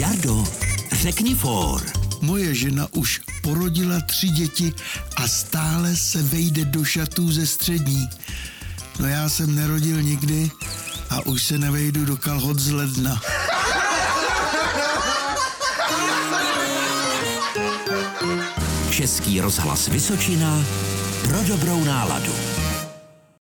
Jardo, řekni for. Moje žena už porodila tři děti a stále se vejde do šatů ze střední. No já jsem nerodil nikdy a už se nevejdu do kalhot z ledna. Český rozhlas Vysočina pro dobrou náladu.